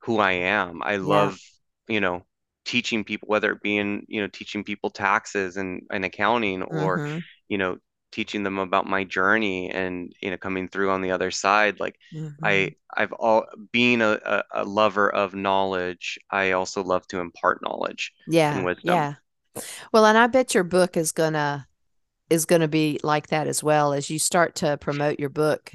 who I am. I Yeah. love, you know, teaching people, whether it be in, you know, teaching people taxes and, and accounting or Mhm. you know, teaching them about my journey and, you know, coming through on the other side. Like Mhm. I, I've all being a, a, a lover of knowledge, I also love to impart knowledge Yeah. and wisdom. Yeah. Well, and I bet your book is gonna is gonna be like that as well as you start to promote your book,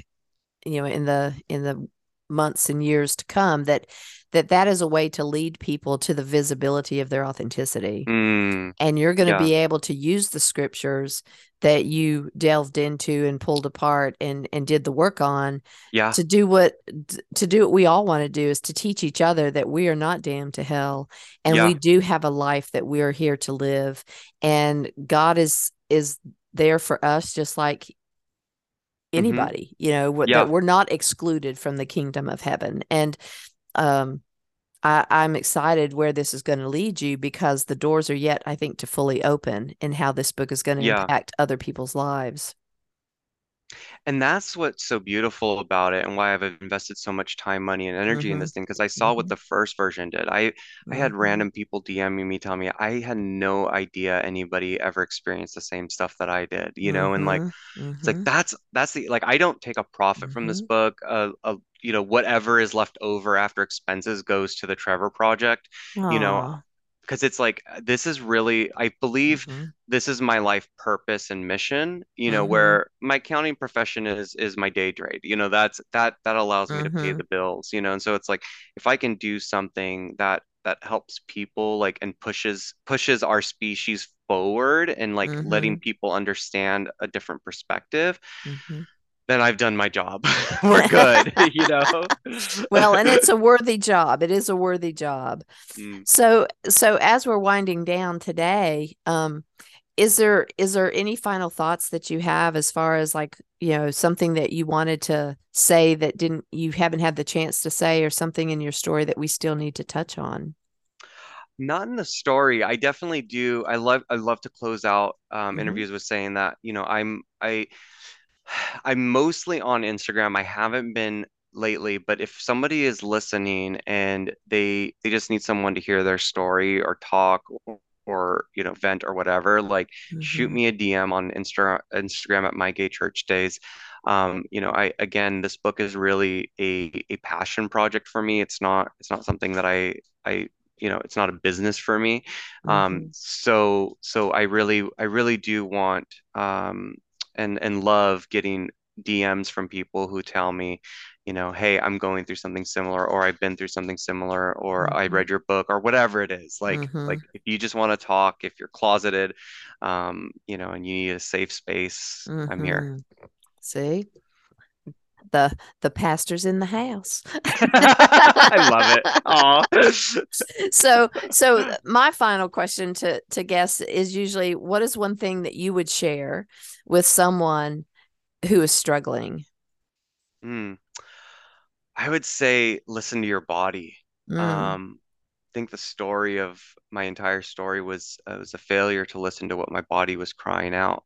you know, in the in the months and years to come. That that that is a way to lead people to the visibility of their authenticity, Mm, and you're going to yeah. be able to use the scriptures that you delved into and pulled apart and and did the work on yeah. to do what to do what we all want to do is to teach each other that we are not damned to hell and Yeah. we do have a life that we are here to live and God is is there for us just like anybody you know Mm-hmm. Yeah. that we're not excluded from the kingdom of heaven and um I, I'm excited where this is going to lead you because the doors are yet, I think, to fully open and how this book is going to Yeah. impact other people's lives. And that's what's so beautiful about it and why I've invested so much time, money, and energy in Mhm. this thing because I saw what Mhm. the first version did. I I had Mhm. random people DMing me telling me I had no idea anybody ever experienced the same stuff that I did, you know, and like Mhm. it's like that's that's the like I don't take a profit from this book. Uh, uh, you know, whatever is left over after expenses goes to the Trevor Project, you know. Because it's like this is really I believe Mhm. this is my life purpose and mission, you know, Mhm. where my accounting profession is is my day trade. You know, that's that that allows me to pay Mhm. the bills, you know. And so it's like if I can do something that that helps people like and pushes pushes our species forward and like letting Mhm. people understand a different perspective, Mhm. Then I've done my job. We're good, you know. Well, and it's a worthy job. It is a worthy job. Mm, So, so as we're winding down today, um, is there is there any final thoughts that you have as far as like you know something that you wanted to say that didn't you haven't had the chance to say or something in your story that we still need to touch on not in the story i definitely do i love i love to close out um, Mhm. interviews with saying that you know i'm i i'm mostly on instagram i haven't been lately but if somebody is listening and they they just need someone to hear their story or talk or, or you know vent or whatever like shoot Mhm. me a dm on Insta- instagram at my gay church days um you know i again this book is really a a passion project for me it's not it's not something that i i you know it's not a business for me um Mhm. so so i really i really do want um and and love getting DMs from people who tell me, you know, hey, I'm going through something similar, or I've been through something similar, or I Mhm. read your book, or whatever it is. Like, like Mhm. if you just want to talk, if you're closeted, um, you know, and you need a safe space, I'm here. Mhm. see the the pastor's in the house I love it. Aw. so so my final question to to guests is usually what is one thing that you would share with someone who is struggling Hmm. I would say listen to your body. Mm, Um, I think the story of my entire story was uh, was a failure to listen to what my body was crying out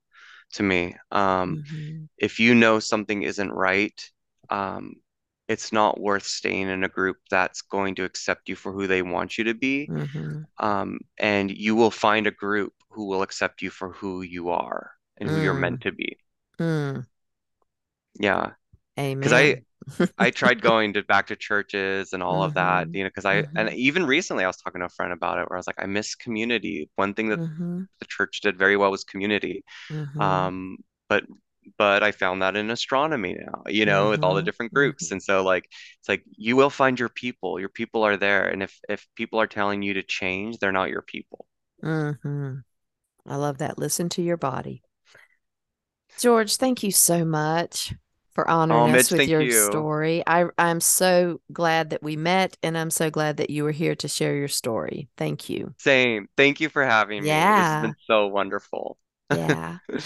to me. Um, mhm, if you know something isn't right, um, it's not worth staying in a group that's going to accept you for who they want you to be. mhm, Um, and you will find a group who will accept you for who you are and who you're mm, meant to be. mm. Yeah. Because I, amen I tried going to back to churches and all of that, Mhm, you know, because I and mhm, even recently I was talking to a friend about it where I was like, I miss community. One thing that mhm, the church did very well was community. mhm, Um, but but I found that in astronomy now, you know, with all the mhm, different groups. And so like it's like you will find your people. Your people are there. And if if people are telling you to change, they're not your people. I love that. Listen to your body. George, thank you so much for Oh, honoring us with your you. story. I, I'm so glad that we met, and I'm so glad that you were here to share your story. Thank you. Same. Thank you for having me. This has been so wonderful. Yeah.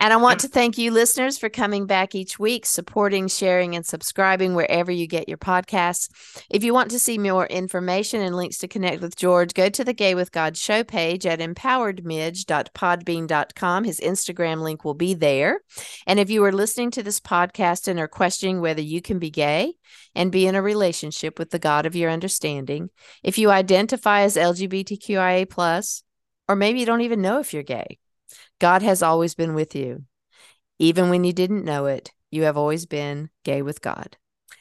And I want to thank you, listeners, for coming back each week, supporting, sharing, and subscribing wherever you get your podcasts. If you want to see more information and links to connect with George, go to the Gay with God show page at empoweredmidge.podbean.com. His Instagram link will be there. And if you are listening to this podcast and are questioning whether you can be gay and be in a relationship with the God of your understanding, if you identify as LGBTQIA, or maybe you don't even know if you're gay, God has always been with you. Even when you didn't know it, you have always been gay with God.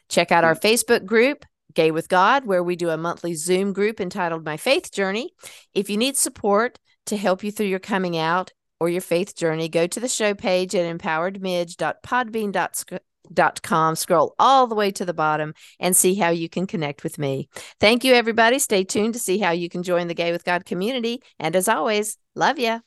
Check out our Facebook group, Gay with God, where we do a monthly Zoom group entitled My Faith Journey. If you need support to help you through your coming out or your faith journey, go to the show page at empoweredmidge.podbean.com. Scroll all the way to the bottom and see how you can connect with me. Thank you, everybody. Stay tuned to see how you can join the Gay with God community. And as always, love ya.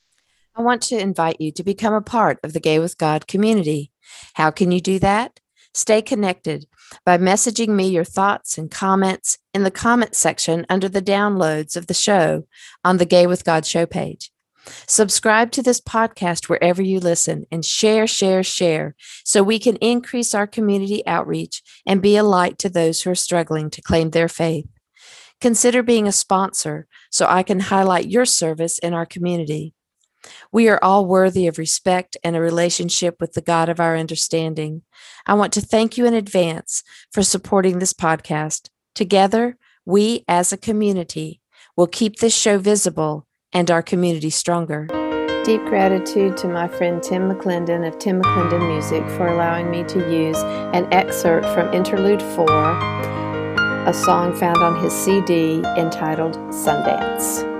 I want to invite you to become a part of the Gay with God community. How can you do that? Stay connected by messaging me your thoughts and comments in the comment section under the downloads of the show on the Gay with God show page. Subscribe to this podcast wherever you listen and share, share, share so we can increase our community outreach and be a light to those who are struggling to claim their faith. Consider being a sponsor so I can highlight your service in our community. We are all worthy of respect and a relationship with the God of our understanding. I want to thank you in advance for supporting this podcast. Together, we as a community will keep this show visible and our community stronger. Deep gratitude to my friend Tim McClendon of Tim McClendon Music for allowing me to use an excerpt from Interlude 4, a song found on his CD entitled Sundance.